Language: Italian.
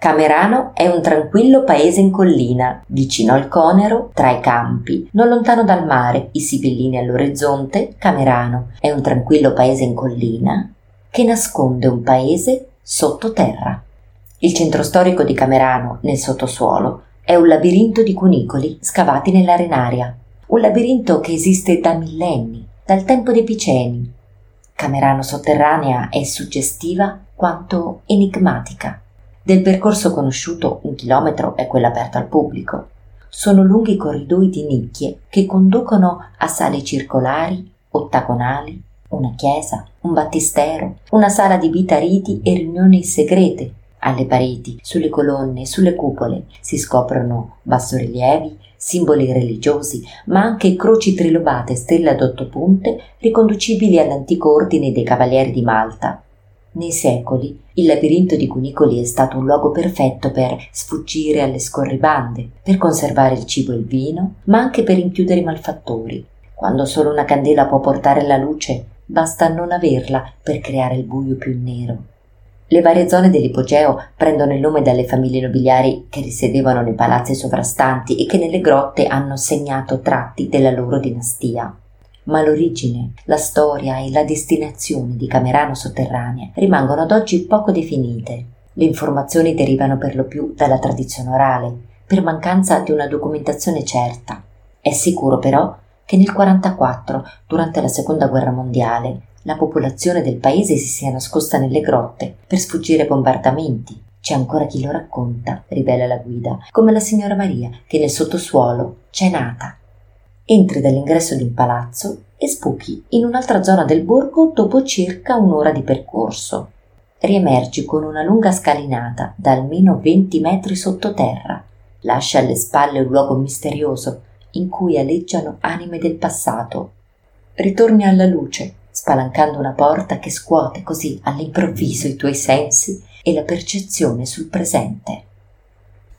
Camerano è un tranquillo paese in collina, vicino al Conero, tra i campi, non lontano dal mare, i sibillini all'orizzonte. Camerano è un tranquillo paese in collina che nasconde un paese sottoterra. Il centro storico di Camerano, nel sottosuolo, è un labirinto di cunicoli scavati nell'arenaria. Un labirinto che esiste da millenni, dal tempo dei Piceni. Camerano sotterranea è suggestiva quanto enigmatica. Del percorso conosciuto un chilometro è quello aperto al pubblico. Sono lunghi corridoi di nicchie che conducono a sale circolari, ottagonali, una chiesa, un battistero, una sala di vita riti e riunioni segrete. Alle pareti, sulle colonne, sulle cupole si scoprono bassorilievi, simboli religiosi, ma anche croci trilobate stelle ad otto punte riconducibili all'antico ordine dei Cavalieri di Malta, nei secoli il labirinto di cunicoli è stato un luogo perfetto per sfuggire alle scorribande, per conservare il cibo e il vino, ma anche per inchiudere i malfattori. Quando solo una candela può portare la luce, basta non averla per creare il buio più nero. Le varie zone dell'ipogeo prendono il nome dalle famiglie nobiliari che risiedevano nei palazzi sovrastanti e che nelle grotte hanno segnato tratti della loro dinastia ma l'origine, la storia e la destinazione di Camerano sotterranea rimangono ad oggi poco definite. Le informazioni derivano per lo più dalla tradizione orale, per mancanza di una documentazione certa. È sicuro però che nel 1944, durante la Seconda Guerra Mondiale, la popolazione del paese si sia nascosta nelle grotte per sfuggire ai bombardamenti. C'è ancora chi lo racconta, rivela la guida, come la signora Maria, che nel sottosuolo c'è nata entri dall'ingresso di un palazzo e spuchi in un'altra zona del borgo dopo circa un'ora di percorso. Riemergi con una lunga scalinata da almeno 20 metri sottoterra. Lascia alle spalle un luogo misterioso in cui aleggiano anime del passato. Ritorni alla luce, spalancando una porta che scuote così all'improvviso i tuoi sensi e la percezione sul presente.